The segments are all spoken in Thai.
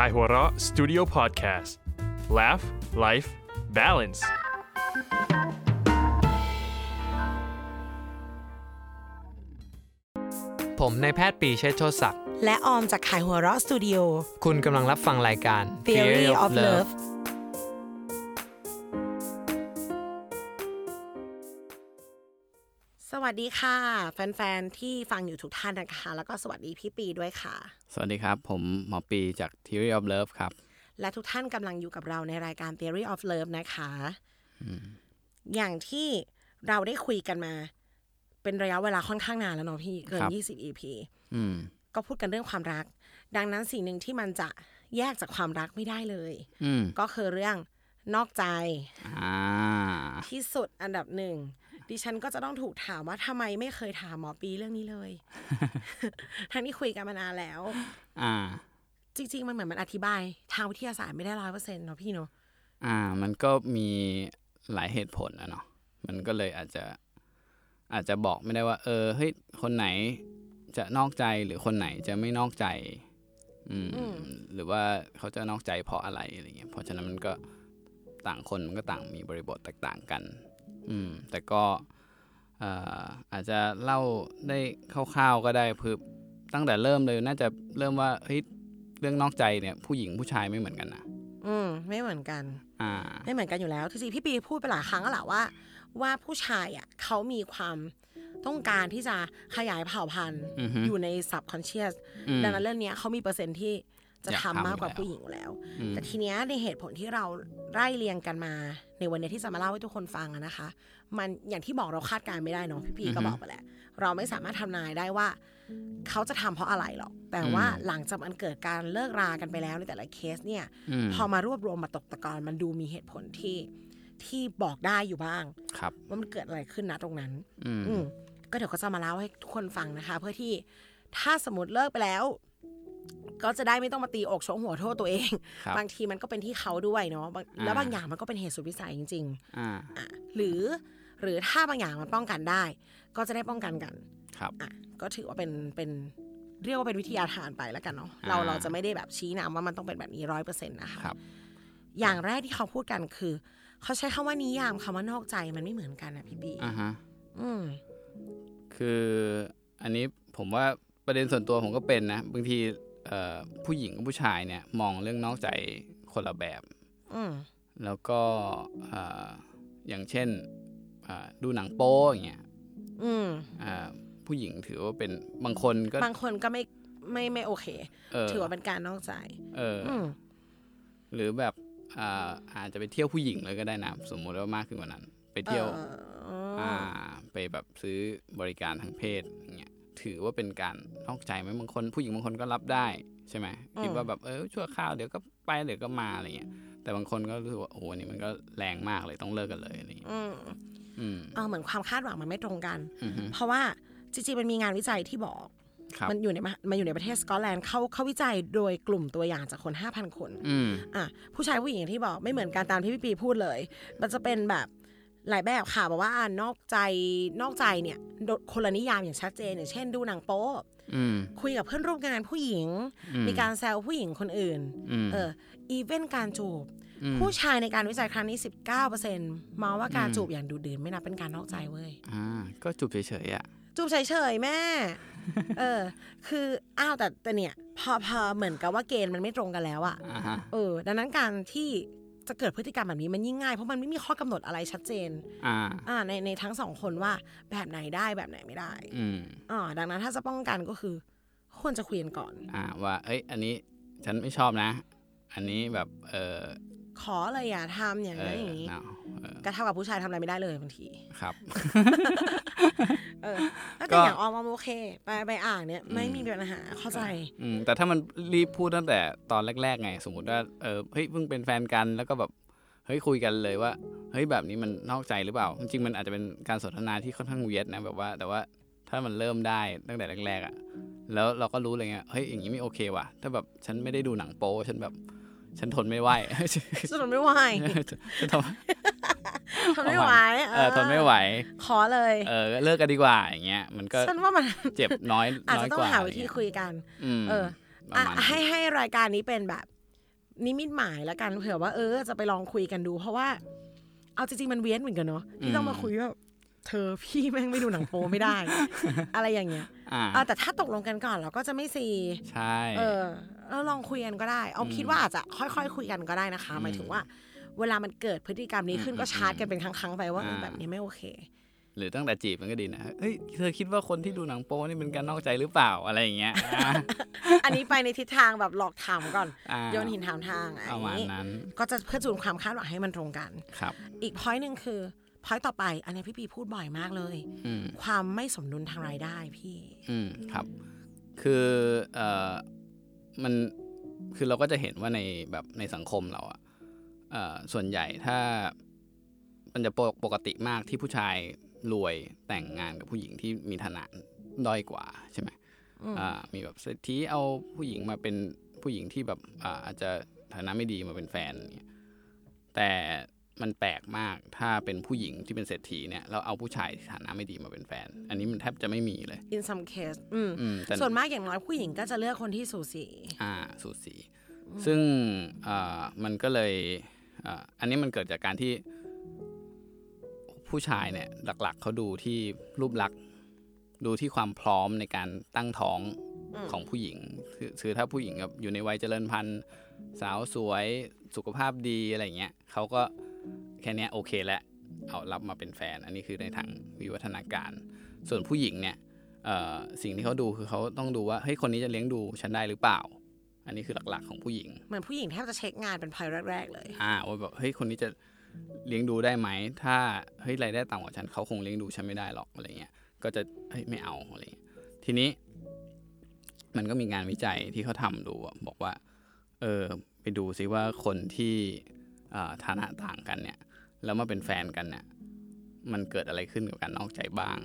Kaihura Studio Podcast Laugh Life Balance ผมนายแพทย์ปรีเชษฐ์โชติศักดิ์ และออมจากขายหัวเราะสตูดิโอ คุณกำลังรับฟังรายการ Theory of Love วัสดีค่ะ แฟนๆ ที่ฟังอยู่ทุกท่านนะคะ แล้วก็สวัสดีพี่ปีด้วยค่ะ สวัสดีครับ ผมหมอปีจาก Theory of Love ครับ และทุกท่านกำลังอยู่กับเราในรายการ Theory of Love นะคะ อย่างที่เราได้คุยกันมา เป็นระยะเวลาค่อนข้างนานแล้วเนาะพี่เกินครับ20 EP อืมก็พูดกันเรื่องความรัก ดังนั้นสิ่งหนึ่งที่มันจะแยกจากความรักไม่ได้เลยอืมก็คือเรื่องนอกใจอ่าที่สุดอันดับหนึ่ง ดิฉันก็จะต้องถูกถามว่าทำไมไม่เคยถามหมอปีเรื่องนี้เลย ทั้งที่คุยกันมานานแล้ว อ่า จริง ๆ มันเหมือนมันอธิบายทางวิทยาศาสตร์ไม่ได้ร้อยเปอร์เซ็นต์เนาะพี่เนาะอ่า มันก็มีหลายเหตุผลนะเนาะมันก็เลยอาจจะอาจจะบอกไม่ได้ว่า เออเฮ้ยคนไหนจะนอกใจหรือคนไหนจะไม่นอกใจ อืม หรือว่าเขาจะนอกใจเพราะอะไรอะไรเงี้ยเพราะฉะนั้นมันก็ต่างคนมันก็ต่างมีบริบทแตกต่างกัน อืม แต่ก็เอ่ออาจจะเล่าได้คร่าวๆก็ได้คือตั้งแต่เริ่มเลยน่าจะเริ่มว่าเฮ้ยเรื่องนอกใจเนี่ย ผู้หญิงผู้ชายไม่เหมือนกันนะอืม ไม่เหมือนกัน อ่า ไม่เหมือนกันอยู่แล้วที่จริงพี่ปีพูดไปหลายครั้งแล้วแหละว่า ว่าผู้ชายอะเขามีความต้องการที่จะขยายเผ่าพันธุ์อือฮึอยู่ใน subconscious อืมดังนั้นเรื่องเนี้ยเขามีเปอร์เซ็นต์ที่ จะอยากทำทำมากกว่าอยู่แล้วผู้หญิงอยู่แล้วอืมแต่ทีเนี้ยในเหตุผลที่เราไล่เรียงกันมา ในวันเนี้ยที่จะมาเล่าให้ทุกคนฟังอะนะคะ มันอย่างที่บอกเราคาดการณ์ไม่ได้เนาะพี่พีก็บอกไปแหละเราไม่สามารถทำนายได้ว่า เขาจะทำเพราะอะไรหรอก แต่ว่าหลังจากมันเกิดการเลิกรากันไปแล้วในแต่ละเคสเนี่ยอืมพอมารวบรวมมาตกตะกอนมันดูมีเหตุผลที่ที่บอกได้อยู่บ้างครับว่ามันเกิดอะไรขึ้นนะตรงนั้น อืมอืมก็เดี๋ยวก็จะมาเล่าให้ทุกคนฟังนะคะ เพื่อที่ถ้าสมมติเลิกไปแล้ว ก็จะได้ไม่ต้องมาตีอกชกหัวโทษตัวเองครับบางทีมันก็เป็นที่เขาด้วยเนาะบางอ่าแล้วบางอย่างมันก็เป็นเหตุสุดวิสัยจริงอ่าๆอะหรือหรือถ้าบางอย่างมันป้องกันได้ ก็จะได้ป้องกันกันครับอะก็ถือว่าเป็นเป็นเรียกว่าเป็นวิทยาทานไปแล้วกันเนาะเราอ่าเราจะไม่ได้แบบชี้นำว่ามันต้องเป็นแบบนี้ร้อยเปอร์เซ็นต์นะคะครับอย่างแรกที่เขาพูดกันคือ เขาใช้คำว่านิยามคำว่านอกใจมันไม่เหมือนกันนะพี่บีอ่าฮะอืมคืออันนี้ผมว่าประเด็นส่วนตัวผมก็เป็นนะ บางทีเอ่อ ผู้หญิงกับผู้ชายเนี่ย มองเรื่องนอกใจคนละแบบอืมแล้วก็เอ่ออย่างเช่นอ่าดูหนังโป๊อย่างเงี้ยอืมอ่าผู้หญิงถือว่าเป็นบางคนก็บางคนก็ไม่ไม่ไม่โอเคเออถือว่าเป็นการนอกใจ เออออืมหรือแบบอ่าอาจจะไปเที่ยวผู้หญิงเลยก็ได้นะสมมุติว่ามากขึ้นกว่านั้น ไปเที่ยวเอ่อออ่า ไปแบบซื้อบริการทางเพศอย่างเงี้ย ถือว่าเป็นการนอกใจไหมบางคนผู้หญิงบางคนก็รับได้ใช่ไหมคิดว่าแบบเออชั่วคราวเดี๋ยวก็ไปเดี๋ยวก็มาอะไรเงี้ยแต่บางคนก็รู้สึกว่าโอ้โหอันนี่มันก็แรงมากเลยต้องเลิกกันเลยอะไรเงี้ยอืมอืมเออเหมือนความคาดหวังมันไม่ตรงกันอือฮึเพราะว่าจริงๆมันมีงานวิจัยที่บอกครับมันอยู่ในมหามันอยู่ในประเทศสกอตแลนด์เขาเขาวิจัยโดยกลุ่มตัวอย่างจากคน 5,000 คนอืมอะผู้ชายผู้หญิงอย่างที่บอกไม่เหมือนกันตามที่พี่ปีพูดเลย มันจะเป็นแบบ หลายแบบค่ะบอกว่าอ่านอกใจนอกใจเนี่ยโดคนละนิยามอย่างชัดเจนอย่างเช่น ดูหนังโป๊อืมคุยกับเพื่อนร่วมงานผู้หญิงอืมมีการแซวผู้หญิงคนอื่นอืมเอออีเวนการจูบอืมผู้ชายในการวิจัยครั้งนี้ 19%มองว่าการจูบอย่างดูดื่นไม่นับเป็นการนอกใจเว้ยอ่าก็จูบเฉยๆอะจูบเฉยๆแม่ เออ คืออ้าวแต่แต่เนี่ย พอพอเหมือนกับว่าเกณฑ์มันไม่ตรงกันแล้วอะอ่าฮะเออ ดังนั้นการที่ จะเกิดพฤติกรรมแบบนี้มันยิ่งง่าย เพราะมันไม่มีข้อกำหนดอะไรชัดเจนอ่าอ่าในในทั้งสองคนว่าแบบไหนได้แบบไหนไม่ได้อืมอ่าดังนั้นถ้าจะป้องกันก็คือ ควรจะคุยกันก่อน อ่า ว่า เอ้ย อันนี้ฉันไม่ชอบนะ อันนี้แบบเออขอเลยอย่าทำอย่างเอนั้นออย่างนี้เนาเออก็เท่ากับผู้ชายทำอะไรไม่ได้เลยบางที ครับ เอเออแล้วแต่ก็อย่างออมออมโอเค ไปไปอ่านเนี่ยไม่มีปัญหาเข้าใจอืมแต่ถ้ามันรีบพูดตั้งแต่ตอนแรกๆไง สมมติว่าเออเฮ้ยเพิ่งเป็นแฟนกันแล้วก็แบบเฮ้ยคุยกันเลยว่าเฮ้ยแบบนี้มันนอกใจหรือเปล่า จริงๆมันอาจจะเป็นการสนทนาที่ค่อนข้างเวียดนะแบบว่า แต่ว่าถ้ามันเริ่มได้ตั้งแต่แรกๆอะ แล้วเราก็รู้เลยไงเฮ้ยอย่างนี้ไม่โอเคว่ะ ถ้าแบบฉันไม่ได้ดูหนังโป๊ฉันแบบ ฉันทนไม่ไหวสนุนไม่ไหวฉันทน ทนไม่ไหวเออทนไม่ไหว ขอเลย เออเลิกกันดีกว่าอย่างเงี้ยมันก็ฉันว่ามันเจ็บน้อยอาจน้อจะยต้อกงว่าหาวิธีคุยกันอืมเออประอะมาณนั้นให้ให้รายการนี้เป็นแบบ นิมิตหมายแล้วกันเผื่อว่าเออจะไปลองคุยกันดู เพราะว่า เอาจริงๆมันเวียนเหมือนกันเนาะที่ต้องมาคุยว่าเธอพี่แม่งไม่ดูหนังโปไม่ได้ อะไรอย่างเงี้ยอ่าอะแต่ถ้าตกลงกันก่อนเราก็จะไม่ซีใช่ เออแล้วลองคุยกันก็ได้ เอาคิดว่าอาจจะค่อยๆคุยกันก็ได้นะคะหมายถึงว่า เวลามันเกิดพฤติกรรมนี้ขึ้นอืมก็ชาร์จกันเป็นครั้งๆไปว่าเอออ่าแบบนี้ไม่โอเค หรือตั้งแต่จีบมันก็ดีนะเฮ้ยเธอคิดว่าคนที่ดูหนังโป๊นี่เป็นการนอกใจหรือเปล่าอะไรอย่างเงี้ยอะอันนี้ไปในทิศทางแบบหลอกถามก่อนอ่าโยนหินถามทางอะไรประมาณนั้นก็จะเพื่อจูนความคาดหวังให้มันตรงกันครับ อีก point หนึ่งคือ point ต่อไป อันนี้พี่ปีพูดบ่อยมากเลยอืมความไม่สมดุลทางรายได้พี่ อืมครับ คือเอ่อมันคือเราก็จะเห็นว่าในแบบในสังคมเราอะเอ่อ ส่วนใหญ่ถ้ามันจะปกติมากที่ผู้ชายรวยแต่งงานกับผู้หญิงที่มีฐานะด้อยกว่าใช่ไหมอืมอ่ามีแบบเศรษฐีเอาผู้หญิงมาเป็นผู้หญิงที่แบบอ่าอาจจะฐานะไม่ดีมาเป็นแฟนเนี่ยแต่มันแปลกมากถ้าเป็นผู้หญิงที่เป็นเศรษฐีเนี่ยเราเอาผู้ชายที่ฐานะไม่ดีมาเป็นแฟน อันนี้มันแทบจะไม่มีเลย in some case อืมอืมแต่ส่วนมากอย่างน้อยผู้หญิงก็จะเลือกคนที่สูสี อ่า สูสี ซึ่งอ่ามันก็เลย อ่าอันนี้มันเกิดจากการที่ผู้ชายเนี่ยหลักๆเขาดูที่รูปลักษณ์ดูที่ความพร้อมในการตั้งท้องอืมของผู้หญิงคือคือถ้าผู้หญิงแบบอยู่ในวัยเจริญพันธุ์สาวสวยสุขภาพดีอะไรเงี้ยเขาก็แค่เนี้ยโอเคแล้วเอารับมาเป็นแฟน อันนี้คือในทางวิวัฒนาการ ส่วนผู้หญิงเนี่ยเอ่อสิ่งที่เขาดูคือเขาต้องดูว่าเฮ้ยคนนี้จะเลี้ยงดูฉันได้หรือเปล่า อันนี้คือหลักๆของผู้หญิง เหมือนผู้หญิงแทบจะเช็คงานเป็นพอยแรก ๆ เลย อ่าว่าแบบเฮ้ยคนนี้จะเลี้ยงดูได้ไหม ถ้าเฮ้ยรายได้ต่ำกว่าฉันเขาคงเลี้ยงดูฉันไม่ได้หรอกอะไรเงี้ย ก็จะเฮ้ยไม่เอาอะไรเงี้ยทีนี้ มันก็มีงานวิจัยที่เขาทำดูอะบอกว่า เออไปดูซิว่าคนที่อ่าฐานะต่างกันเนี่ย แล้วมาเป็นแฟนกันเนี่ย มันเกิดอะไรขึ้นกับการนอกใจบ้าง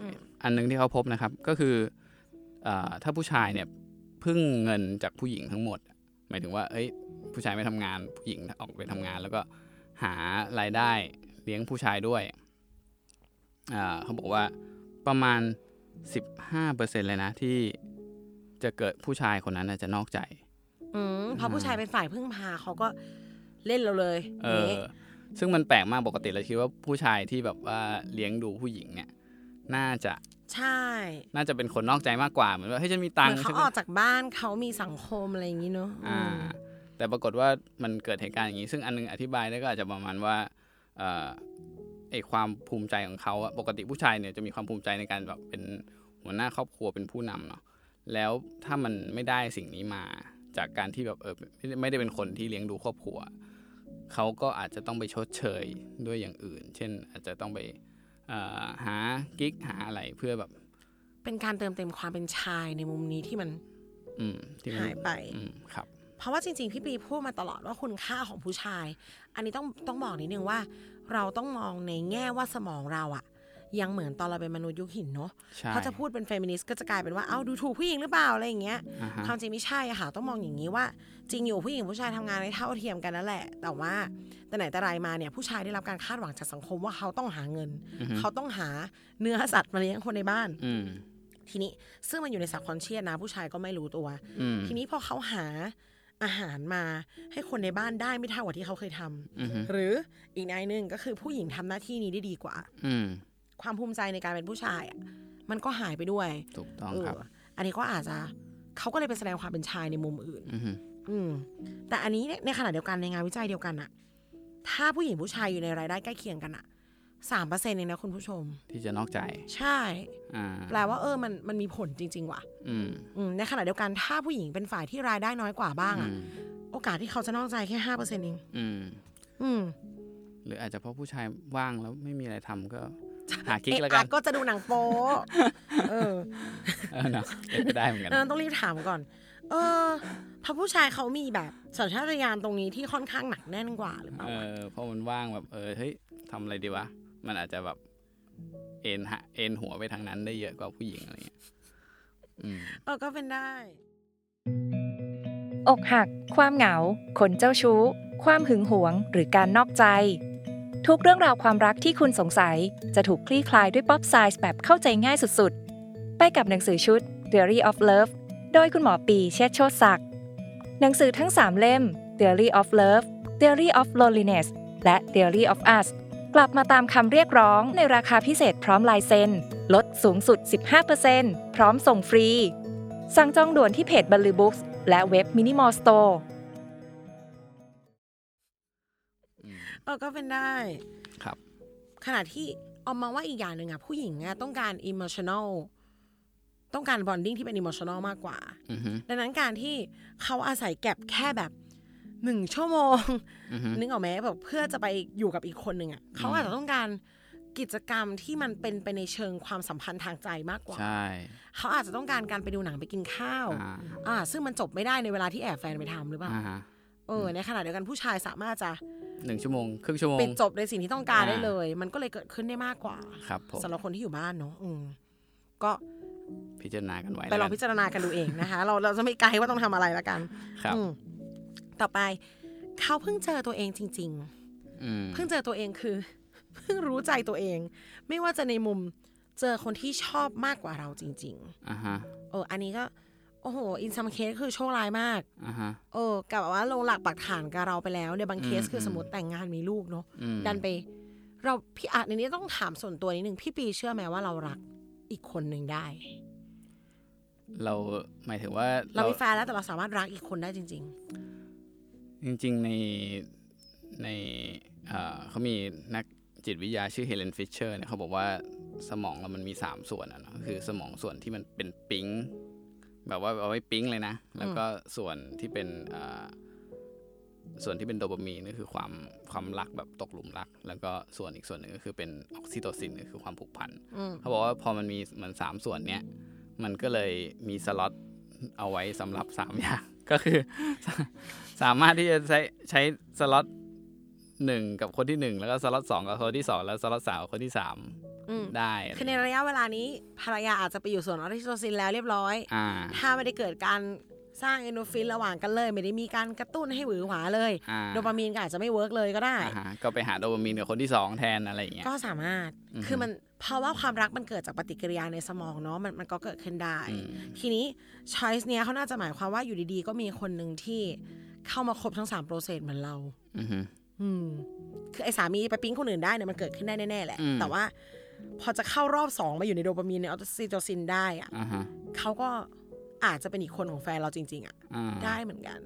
อืมอันหนึงที่เขาพบนะครับก็คืออาถ้าผู้ชายเนี่ย พึ่งเงินจากผู้หญิงทั้งหมด หมายถึงว่า เอ้ย ผู้ชายไม่ทำงาน ผู้หญิงออกไปทำงาน แล้วก็หารายได้เลี้ยงผู้ชายด้วย อ่าเขาบอกว่าประมาณ 15%เลยนะที่จะเกิดผู้ชายคนนั้นน่ะจะนอกใจ อืมเพราะผู้ชายเป็นฝ่ายพึ่งพาเขาก็เล่นเราเลย เอนี่อซึ่งมันแปลกมากปกติเราคิดว่าผู้ชายที่แบบว่าเลี้ยงดูผู้หญิงเนี่ย น่าจะ ใช่ น่าจะเป็นคนนอกใจมากกว่าเหมือนว่าเฮ้ยฉันมีเหตังมือค์นเขาฉันอก็อกจากบ้านเขามีสังคมอะไรอย่างนี้เนอะอ่าอืมแต่ปรากฏว่ามันเกิดเหตุการณ์อย่างนี้ ซึ่งอันนึงอธิบายได้ก็อาจจะประมาณว่าเอ่อไอความภูมิใจของเขาอะปกติผู้ชายเนี่ยจะมีความภูมิใจในการแบบเป็นหัวหน้าครอบครัวเป็นผู้นำเนาะแล้วถ้ามันไม่ได้สิ่งนี้มาจากการที่แบบเออไม่ได้ไม่ได้เป็นคนที่เลี้ยงดูครอบครัวเขาก็อาจจะต้องไปชดเชยด้วยอย่างอื่น เช่น อาจจะต้องไปเอ่อ หากิ๊กหาอะไรเพื่อแบบ เป็นการเติมเต็มความเป็นชายในมุมนี้ที่มัน อืมที่มันหายไปอืมครับ เพราะว่าจริงๆ พี่ปีพูดมาตลอดว่าคุณค่าของผู้ชาย อันนี้ต้องต้องบอกนิดนึงว่า เราต้องมองในแง่ว่าสมองเราอะ ยังเหมือนตอนเราเป็นมนุษย์ยุคหินเนาะใช่ถ้าจะพูดเป็นเฟมินิสต์ก็จะกลายเป็นว่าเอ้าดูถูกผู้หญิงหรือเปล่าอะไรอย่างเงี้ยอ่าฮะความจริงไม่ใช่อะค่ะต้องมองอย่างนี้ว่า จริงอยู่ผู้หญิงผู้ชายทำงานในเท่าเทียมกันนั่นแหละ แต่ว่าแต่ไหนแต่ไรมาเนี่ยผู้ชายได้รับการคาดหวังจากสังคมว่าเขาต้องหาเงินอือฮึเขาต้องหาเนื้อสัตว์มาเลี้ยงคนในบ้านอืมทีนี้ซึ่งมันอยู่ในสับคอนเชียสนะ ผู้ชายก็ไม่รู้ตัวอืมทีนี้พอเขาหาอาหารมาให้คนในบ้านได้ไม่เท่ากับที่เขาเคยทำอือฮึหรืออีกนายหนึ่งก็คือผู้หญิงทำหน้าที่นี้ได้ดีกว่าอืม ความภูมิใจในการเป็นผู้ชายอะมันก็หายไปด้วยถูกต้องเออครับ อันนี้ก็อาจจะเขาก็เลยไปแสดงความเป็นชายในมุมอื่น อือฮึอืมแต่อันนี้เนี่ยในขณะเดียวกันในงานวิจัยเดียวกันอะถ้าผู้หญิงผู้ชายอยู่ในรายได้ใกล้เคียงกันอะสามเปอร์เซ็นต์เองนะคุณผู้ชม ที่จะนอกใจ ใช่อ่าแปลว่าเออมันมันมีผลจริง ๆ ว่ะอืมอืมในขณะเดียวกันถ้าผู้หญิงเป็นฝ่ายที่รายได้น้อยกว่าบ้างอือะมโอกาสที่เขาจะนอกใจแค่ห้าเปอร์เซ็นต์เองอืมอืมหรืออาจจะเพราะผู้ชายว่างแล้วไม่มีอะไรทำก็ หากิ๊กเอะแล้วกัอะนก็จะดูหนังโป๊เออเออเนาะเป็นไปได้เหมือนกันเออต้องรีบถามก่อน เออเพราะผู้ชายเขามีแบบสัญชาตญาณตรงนี้ที่ค่อนข้างหนักแน่นกว่าหรือเปล่าเอวะอเพราะมันว่างแบบเออเฮ้ยทำอะไรดีวะมันอาจจะแบบเอ็นหะเอ็นหัวไปทางนั้นได้เยอะกว่าผู้หญิงอะไรเงี้ยอืมเออก็เป็นได้ อกหัก ความเหงา คนเจ้าชู้ ความหึงหวง หรือการนอกใจ ทุกเรื่องราวความรักที่คุณสงสัยจะถูกคลี่คลายด้วย Pop Psych แบบเข้าใจง่ายสุดๆ ไปกับหนังสือชุด Theory of Love โดยคุณหมอปีเชษโชติศักดิ์หนังสือทั้ง 3 เล่ม Theory of Love Theory of Loneliness และ Theory of Us กลับมาตามคำเรียกร้องในราคาพิเศษพร้อมลายเซ็นลดสูงสุด 15%พร้อมส่งฟรี สั่งจองด่วนที่เพจบัลลือบุ๊กและเว็บมินิมอลสโตร์ เออก็เป็นได้ครับ ขณะที่เอามองว่าอีกอย่างหนึ่งอะผู้หญิงอะต้องการ emotional ต้องการ bonding ที่เป็น emotional มากกว่าอือฮึดังนั้นการที่เขาอาศัยแก็บแค่แบบหนึ่งชั่วโมงอือฮึนึกออกไหมแบบเพื่อจะไปอยู่กับอีกคนหนึ่งอะเขาอาจจะต้องการกิจกรรมที่มันเป็นไปในเชิงความสัมพันธ์ทางใจมากกว่าใช่เขาอาจจะต้องการการไปดูหนังไปกินข้าว อ่าอ่าซึ่งมันจบไม่ได้ในเวลาที่แอบแฟนไปทำหรือเปล่าอ่าฮะ เออในขณะเดียวกันผู้ชายสามารถจะหนึ่งชั่วโมงครึ่งชั่วโมงปิดจบในสิ่งที่ต้องการอ่าได้เลย มันก็เลยเกิดขึ้นได้มากกว่าครับผมสำหรับคนที่อยู่บ้านเนาะอืมก็พิจารณากันไว้ไปลองแล้วพิจารณากันดูเองนะคะ เราเราจะไม่ไกลว่าต้องทำอะไรละกันครับอืมต่อไปเขาเพิ่งเจอตัวเองจริงอืมๆเพิ่งเจอตัวเองคือ เพิ่งรู้ใจตัวเอง ไม่ว่าจะในมุมเจอคนที่ชอบมากกว่าเราจริงอ่าฮะๆเอออันนี้ก็ โอ้โห อินซัมเคสคือโชคร้ายมากอ่าฮะ เออกับว่าลงหลักปักฐานกับเราไปแล้วในบางเคสอืมคือสมมติแต่งงานมีลูกเนาะอืม ดันไป เราพี่อาจในนี้ต้องถามส่วนตัวนิดนึงพี่ปีเชื่อไหมว่าเรารักอีกคนหนึ่งได้ เราหมายถึงว่าเรามีแฟนแล้วแต่เราสามารถรักอีกคนได้จริง จริงๆในในเอ่อเขามีนักจิตวิทยาชื่อ Helen Fisher เนี่ยเขาบอกว่าสมองเรามันมีสามส่วนอะเนาะคือสมองส่วนที่มันเป็นปิ๊ง แบบว่าเอาไว้ปิ๊งเลยนะ แล้วก็ส่วนที่เป็นเอ่อส่วนที่เป็นโดปามีนก็คือความความรักแบบตกหลุมรัก แล้วก็ส่วนอีกส่วนหนึ่งก็คือเป็นออกซิโตซินก็คือความผูกพันอืมเขาบอกว่าพอมันมีเหมือนสามส่วนเนี้ยมันก็เลยมีสล็อตเอาไว้สำหรับสามอย่างก็คือ สามารถที่จะใช้ใช้สล็อตหนึ่งกับคนที่หนึ่งแล้วก็สล็อตสองกับคนที่สองแล้วสล็อตสามกับคนที่สามอืม ได้คือในระยะเวลานี้ภรรยาอาจจะไปอยู่ส่วนออกซิโตซินแล้วเรียบร้อยอ่าถ้าไม่ได้เกิดการสร้างเอ็นดอร์ฟินระหว่างกันเลย ไม่ได้มีการกระตุ้นให้หวือหวาเลยอ่าโดปามีนก็อาจจะไม่ work เลยก็ได้อ่าฮะก็ไปหาโดปามีนกับคนที่สองแทนอะไรอย่างเงี้ยก็สามารถอือฮึคือมันเพราะว่าความรักมันเกิดจากปฏิกิริยาในสมองเนาะมันมันก็เกิดขึ้นได้อืมทีนี้ choice เนี้ยเขาน่าจะหมายความว่าอยู่ดีๆ ก็มีคนหนึ่งที่เข้ามาครบทั้งสาม process เหมือนเราอือฮึอืมคือไอ้สามีไปปิ๊งคนอื่นได้เนี่ยมันเกิดขึ้นได้แน่ๆแหละอืมแต่ว่า พอจะเข้ารอบสองมาอยู่ในโดปามีนในออกซิโตซินได้อะอ่าฮะเขาก็อาจจะเป็นอีกคนของแฟนเราจริง ๆอะอ่าได้เหมือนกัน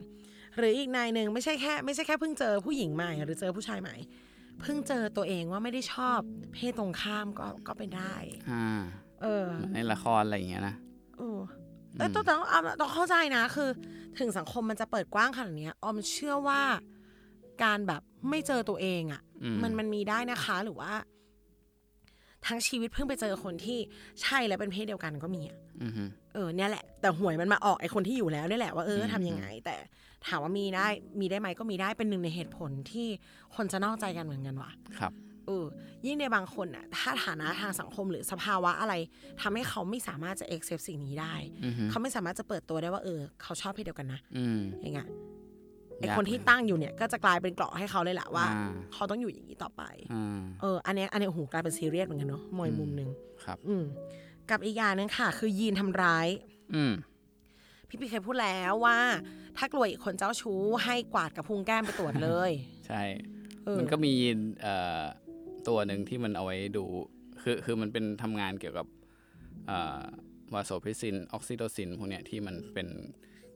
หรืออีกนายหนึ่งไม่ใช่แค่ ไม่ใช่แค่เพิ่งเจอผู้หญิงใหม่ หรือเจอผู้ชายใหม่ เพิ่งเจอตัวเองว่าไม่ได้ชอบเพศตรงข้ามก็ก็เป็นได้อ่าเออเหมือนในละครอะไรอย่างเงี้ยนะเออแต่ต้องต้องเอาต้องเข้าใจนะคือ ถึงสังคมมันจะเปิดกว้างขนาดเนี้ยออมเชื่อว่าการแบบไม่เจอตัวเองอะ่ะอืมมันมันมีได้นะคะหรือว่า ทั้งชีวิตเพิ่งไปเจอคนที่ใช่และเป็นเพศเดียวกันก็มีอะอือฮึเออเนี่ยแหละ แต่หวยมันมาออกไอคนที่อยู่แล้วนี่แหละว่าเอออืมทำยังไง แต่ถามว่ามีได้มีได้ไหมก็มีได้เป็นหนึ่งในเหตุผลที่คนจะนอกใจกันเหมือนกันว่ะครับเออยิ่งในบางคนอะถ้าฐานะทางสังคมหรือสภาวะอะไรทำให้เขาไม่สามารถจะ accept สิ่งนี้ได้อือฮึเขาไม่สามารถจะเปิดตัวได้ว่าเออ เขาชอบเพศเดียวกันนะอืมอย่างเงี้ย ไอยากคนที่เลยตั้งอยู่เนี่ยก็จะกลายเป็นเกราะให้เขาเลยแหละว่าอ่าเขาต้องอยู่อย่างนี้ต่อไปอ่าเออ อันเนี้ยอันเนี้ยโอ้โหกลายเป็นซีเรียสเหมือนกันเนาะมอยมุมหนึ่งครับ อืมกับอีกอย่างหนึงค่ะ คือยีนทำร้าย อืมพี่ปีเคยพูดแล้วว่า ถ้ากลัวอีกคนเจ้าชู้ให้กวาดกับพุงแก้มไปตรวจเลย ใช่เออมันก็มียีนเอ่อตัวหนึ่งที่มันเอาไว้ดู คือคือมันเป็นทำงานเกี่ยวกับวาโซพิซินออกซิโตซินพวกเนี้ยที่มันเป็น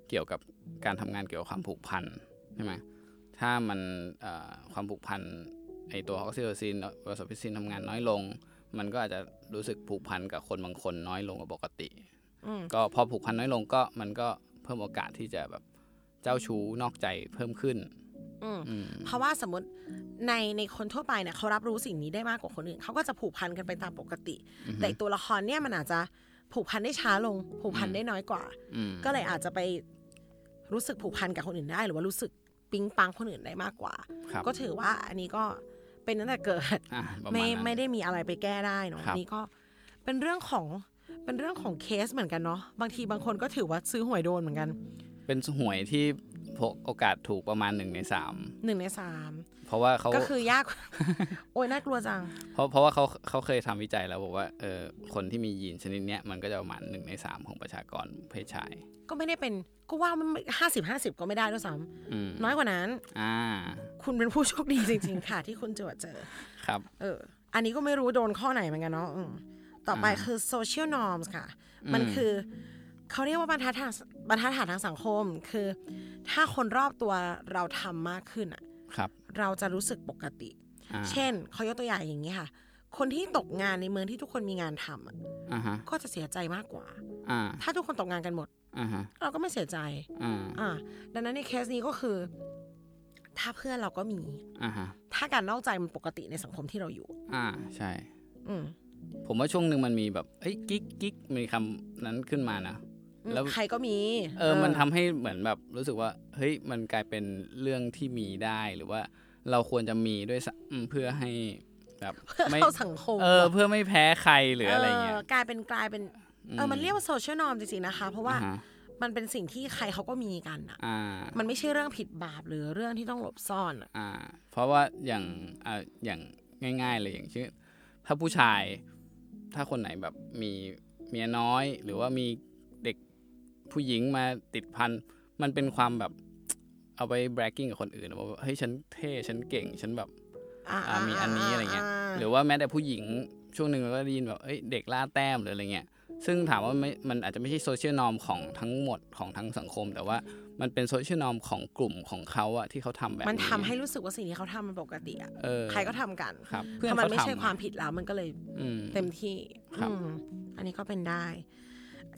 เกี่ยวกับการทำงานเกี่ยวกับความผูกพันใช่ไหมถ้ามันเอ่อความผูกพันไอตัวออกซิโตซินวาโซพิซินทำงานน้อยลง มันก็อาจจะรู้สึกผูกพันกับคนบางคนน้อยลงกว่าปกติอืมก็พอผูกพันน้อยลงก็มันก็เพิ่มโอกาสที่จะแบบเจ้าชู้นอกใจเพิ่มขึ้นอืมอืมเพราะว่าสมมติในในคนทั่วไปเนี่ยเขารับรู้สิ่งนี้ได้มากกว่าคนอื่นเขาก็จะผูกพันกันไปตามปกติ แต่อีกตัวละครเนี่ยมันอาจจะผูกพันได้ช้าลง ผูกพันได้น้อยกว่าอืมก็เลยอาจจะไป รู้สึกผูกพันกับคนอื่นได้ หรือว่ารู้สึกปิ๊งปังคนอื่นได้มากกว่าครับก็ถือว่าอันนี้ก็เป็นตั้งแต่เกิดอะประาณไม่นั้นไม่ได้มีอะไรไปแก้ได้เนาะครับอันนี่ก็เป็นเรื่องของเป็นเรื่องของเคสเหมือนกันเนาะบางทีบางคนก็ถือว่าซื้อหวยโดนเหมือนกัน เป็นหวยที่พก โอกาสถูกประมาณหนึ่งในสามหนึ่งในสามเพราะว่าเขาก็คือยาก โอ้ยน่ากลัวจัง เพราะเพราะว่าเขาเขาเคยทำวิจัยแล้วบอกว่าเออคนที่มียีนชนิดเนี้ยมันก็จะประมาณหนึ่งในสามของประชากรเพศชาย ก็ไม่ได้เป็นก็ว่ามันห้าสิบห้าสิบก็ไม่ได้ด้วยซ้อืมำน้อยกว่านั้นอ่าคุณเป็นผู้โชคดีจริง ๆ ค่ะ ที่คุณเจอเจอครับ เออ อันนี้ก็ไม่รู้โดนข้อไหนเหมือนกันเนาะอืมต่อไปอ่าคือ social norms ค่ะ มันอืมคือเขาเรียกว่าบรรทัดฐาน บรรทัดฐานทางสังคมคือ ถ้าคนรอบตัวเราทำมากขึ้นอะครับเราจะรู้สึกปกติอ่าเช่นเขายกตัวอย่างอย่างนี้ค่ะ คนที่ตกงานในเมืองที่ทุกคนมีงานทำอะอ่าฮะก็จะเสียใจมากกว่าอ่าถ้าทุกคนตกงานกันหมดอ่าฮะเราก็ไม่เสียใจอ่าอ่าดังนั้นในเคสนี้ก็คือ ถ้าเพื่อนเราก็มีอ่าฮะถ้าการนอกใจมันปกติในสังคมที่เราอยู่ อ่าใช่ อืมผมว่าช่วงหนึ่งมันมีแบบเอ้ยกิ๊กกิ๊กมีคำนั้นขึ้นมานะ แล้วใครก็มี เออมันทำให้เหมือนแบบรู้สึกว่าเฮ้ยมันกลายเป็นเรื่องที่มีได้หรือว่าเราควรจะมีด้วยซ้ำอืมเพื่อให้แบบเพื่อไม่เข้าสังคมเออเพื่อไม่แพ้ใครหรืออะไรเงี้ยกลายเป็นกลายเป็นเออมันเรียกว่าโซเชียลนอมจริงๆนะคะ เพราะว่าอ่าฮะมันเป็นสิ่งที่ใครเขาก็มีกันอะอ่ามันไม่ใช่เรื่องผิดบาปหรือเรื่องที่ต้องหลบซ่อนอะอ่าเพราะว่าอย่างอ่าอย่างง่ายๆเลยอย่างเช่นถ้าผู้ชาย ถ้าคนไหนแบบมีเมียน้อย หรือว่ามีเด็ก ผู้หญิงมาติดพัน มันเป็นความแบบเอาไป bragging กับคนอื่นว่าเฮ้ยฉันเท่ฉันเก่งฉันแบบอ่าอ่ามีอันนี้อะไรเงี้ยหรือว่าแม้แต่ผู้หญิงช่วงหนึ่งเราก็ได้ยินแบบเอ้ยเด็กล่าแต้มหรืออะไรเงี้ยซึ่งถามว่าไม่มันอาจจะไม่ใช่ social norm ของทั้งหมดของทั้งสังคม แต่ว่ามันเป็น social norm ของกลุ่มของเขาอะที่เขาทำแบบมันนี้ทำให้รู้สึกว่าสิ่งที่เขาทำมันปกติอะเออใครก็ทำกันครับเพเพื่อนราะมันเขาไม่ใช่ทำความผิดแล้วมันก็เลยอืมเต็มที่ครับอืมอันนี้ก็เป็นได้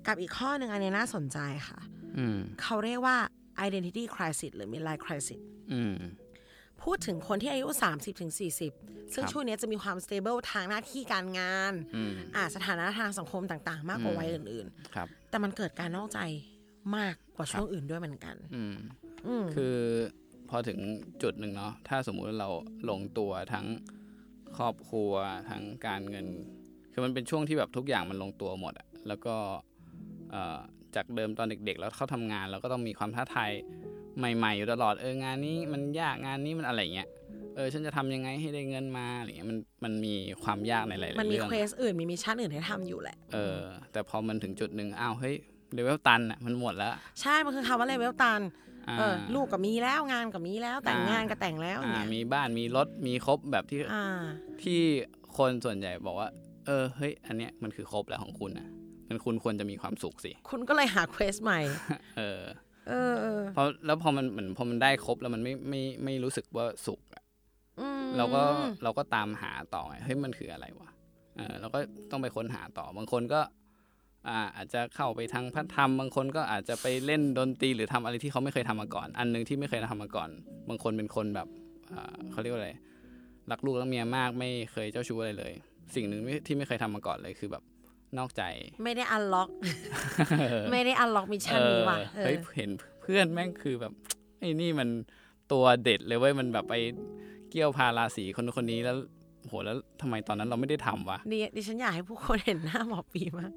กับอีกข้อหนึ่งอันนี้น่าสนใจค่ะอืมเขาเรียกว่า identity crisis หรือ midlife crisis อืมพูดถึงคนที่อายุ 30ถึง40ซึ่งครับช่วงนี้จะมีความ stable ทางหน้าที่การงานอืมอ่าสถานะทางสังคมต่างๆ มากกว่าวัยอื่นครับๆแต่มันเกิดการนอกใจมากกว่าช่วงอื่นด้วยเหมือนกันอืมอืมคือพอถึงจุดหนึ่งเนาะถ้าสมมุติว่าเราลงตัวทั้งครอบครัวทั้งการเงิน คือมันเป็นช่วงที่แบบทุกอย่างมันลงตัวหมดอะแล้วก็เอ่อ จากเดิมตอนเด็ก ๆ แล้วเขาทำงานเราก็ต้องมีความท้าทายใหม่ ๆ อยู่ตลอดเอองานนี้มันยากงานนี้มันอะไรเงี้ยเออฉันจะทำยังไงให้ได้เงินมาอะไรเงี้ยมันมันมีความยากในหลายๆมันมีเรื่อง questอื่นมี mission อื่นให้ทำอยู่แหละเออแต่พอมันถึงจุดหนึ่งอ้าวเฮ้ยเลเวลตันอะมันหมดแล้ว ใช่มันคือคำว่าเลเวลตันอ่าเออลูกก็มีแล้วงานก็มีแล้วแต่งงานก็แต่งแล้วอ่าเนี่ยมีบ้านมีรถมีครบแบบที่อ่าที่คนส่วนใหญ่บอกว่า เออเฮ้ยอันเนี้ยมันคือครบแล้วของคุณนะ มันคุณควรจะมีความสุขสิ คุณก็เลยหาเควสใหม่ เออ เออเออเพราะแล้วพอมันเหมือนพอมันได้ครบแล้วมันไม่ไม่ไม่รู้สึกว่าสุขอะอืมเราก็เราก็ตามหาต่อไงเฮ้ยมันคืออะไรวะเออเราก็ต้องไปค้นหาต่อบางคนก็อ่าอาจจะเข้าไปทางพระธรรม บางคนก็อาจจะไปเล่นดนตรีหรือทำอะไรที่เขาไม่เคยทำมาก่อน อันหนึ่งที่ไม่เคยทำมาก่อน บางคนเป็นคนแบบอ่าเขาเรียกว่าอะไรรักลูกรักเมียมากไม่เคยเจ้าชู้อะไรเลย สิ่งหนึ่งที่ไม่เคยทำมาก่อนเลยคือแบบ นอกใจ ไม่ได้ unlock ไม่ได้ unlock mission นี้ว่ะเออเฮ้ยเห็นเพื่อนแม่งคือแบบไอ้นี่มันตัวเด็ดเลยเว้ยมันแบบไปเกี้ยวพาราสีคนนู้นคนนี้แล้วโหแล้วทำไมตอนนั้นเราไม่ได้ทำวะดิดิฉันอยากให้ผู้คนเห็นหน้าหมอปีมาก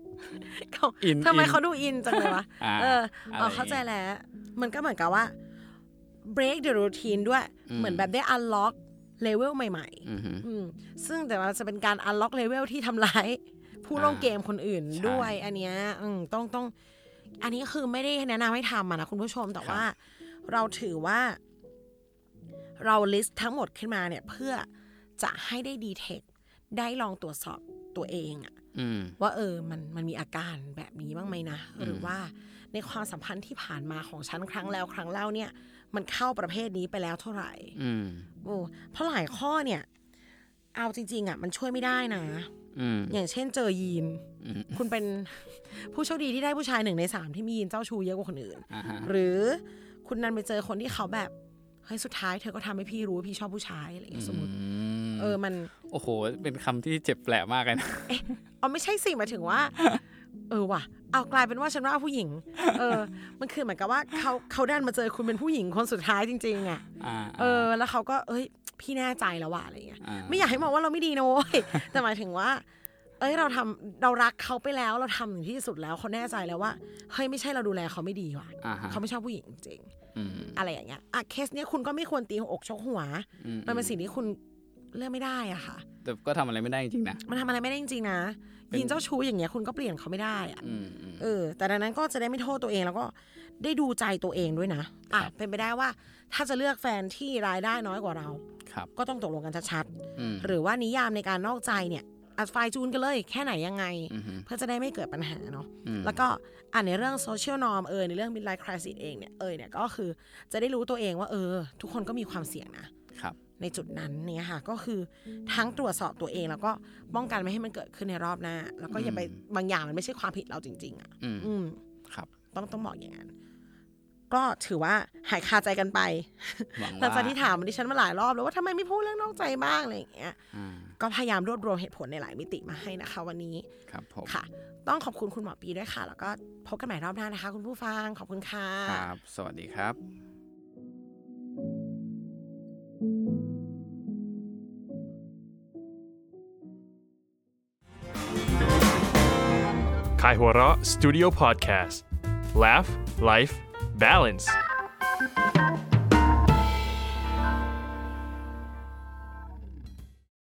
เขาอินทำไมอินเขาดูอินจังเลยวะอ่าเอออะไรอ๋อเข้าใจแล้ว มันก็เหมือนกับว่า break the routine ด้วยอืมเหมือนแบบได้ unlock level ใหม่อือหือๆอืมซึ่งแต่ว่าจะเป็นการ unlock level ที่ทำร้าย ผู้เล่นอ่าเกมคนอื่นใช่ด้วย อันเนี้ยอืมต้องต้อง อันนี้คือไม่ได้แนะนำให้ทำอะนะคุณผู้ชมแต่ว่า เราถือว่า เรา list ทั้งหมดขึ้นมาเนี่ยเพื่อจะให้ได้ดีเทคได้ลองตรวจสอบตัวเองอะอืมว่าเออมันมันมีอาการแบบนี้บ้างไหมนะ หรือว่าในความสัมพันธ์ที่ผ่านมาของฉันครั้งแล้วครั้งเล่าเนี่ย มันเข้าประเภทนี้ไปแล้วเท่าไหร่อืมโอ้เพราะหลายข้อเนี่ย เอาจริง ๆ อะ มันช่วยไม่ได้นะ อืมอย่างเช่นเจอยีนอืมคุณเป็นผู้โชคดีที่ได้ผู้ชายหนึ่งในสามที่มียีนเจ้าชู้เยอะกว่าคนอื่นอ่าฮะหรือคุณนันไปเจอคนที่เขาแบบเฮ้ยสุดท้ายเธอก็ทำให้พี่รู้ว่าพี่ชอบผู้ชายอะไรอย่างเงี้ยสมมติอืมเออมัน โอ้โห เป็นคำที่เจ็บแปลกมากเลยนะอ๋อไม่ใช่สิหมายถึงว่า เออว่ะเอากลายเป็นว่าฉันว่าผู้หญิง เออ มันคือเหมือนกับว่าเขาเขาดันมาเจอคุณเป็นผู้หญิงคนสุดท้ายจริงๆอะอ่าเออ แล้วเขาก็เอ้ย พี่แน่ใจแล้วว่ะอะไรเงี้ยอ่าไม่อยากให้มองว่าเราไม่ดีนะเว้ยแต่หมายถึงว่า เอ้ยเราทำเรารักเขาไปแล้ว เราทำถึงที่สุดแล้วเขาแน่ใจแล้วว่าเฮ้ยไม่ใช่เราดูแลเขาไม่ดีว่ะอ่าฮะเขาไม่ชอบผู้หญิงจริงอืมๆอะไรอย่างเงี้ยอะเคสเนี้ยคุณก็ไม่ควรตีหัวอกชกหัวอืมันเป็นสิ่งที่คุณเลือกไม่ได้อะค่ะ แต่ก็ทำอะไรไม่ได้จริงๆนะ มันทำอะไรไม่ได้จริงๆนะเป็นยินเจ้าชู้อย่างเงี้ยคุณก็เปลี่ยนเขาไม่ได้อะอืมอืมเออ แต่ดังนั้นก็จะได้ไม่โทษตัวเองแล้วก็ได้ดูใจตัวเองด้วยนะอะครับเป็นไปได้ว่า ถ้าจะเลือกแฟนที่รายได้น้อยกว่าเราครับก็ต้องตกลงกันชัดอืมๆหรือว่านิยามในการนอกใจเนี่ยอัดไฟล์จูนกันเลยแค่ไหนยังไงอืมเพื่อจะได้ไม่เกิดปัญหาเนาะอืมแล้วก็อ่านในเรื่องโซเชียลนอมเออในเรื่อง midlife crisis เองเนี่ยเออเนี่ยก็คือจะได้รู้ตัวเองว่า เออ ทุกคนก็มีความเสี่ยงนะครับในจุดนั้นเนี่ยค่ะก็คือทั้งตรวจสอบตัวเองแล้วก็ป้องกันไม่ให้มันเกิดขึ้นในรอบหน้า แล้วก็อย่าไปอืมบางอย่างมันไม่ใช่ความผิดเราจริง ๆ อะ อืมอืมครับ ต้องต้องบอกอย่างนั้นก็ถือว่าหายคาใจกันไปหวังหลังว่าจากที่ถามดิฉันมาหลายรอบแล้วว่าทำไมไม่พูดเรื่องนอกใจบ้างอะไรอย่างเงี้ยอ่าก็พยายามรวบรวมเหตุผลในหลายมิติมาให้นะคะ วันนี้ครับผมค่ะ ต้องขอบคุณคุณหมอปีด้วยค่ะ แล้วก็พบกันใหม่รอบหน้านะคะ คุณผู้ฟังขอบคุณค่ะครับ สวัสดีครับ Kaihura Studio Podcast Laugh Life Balance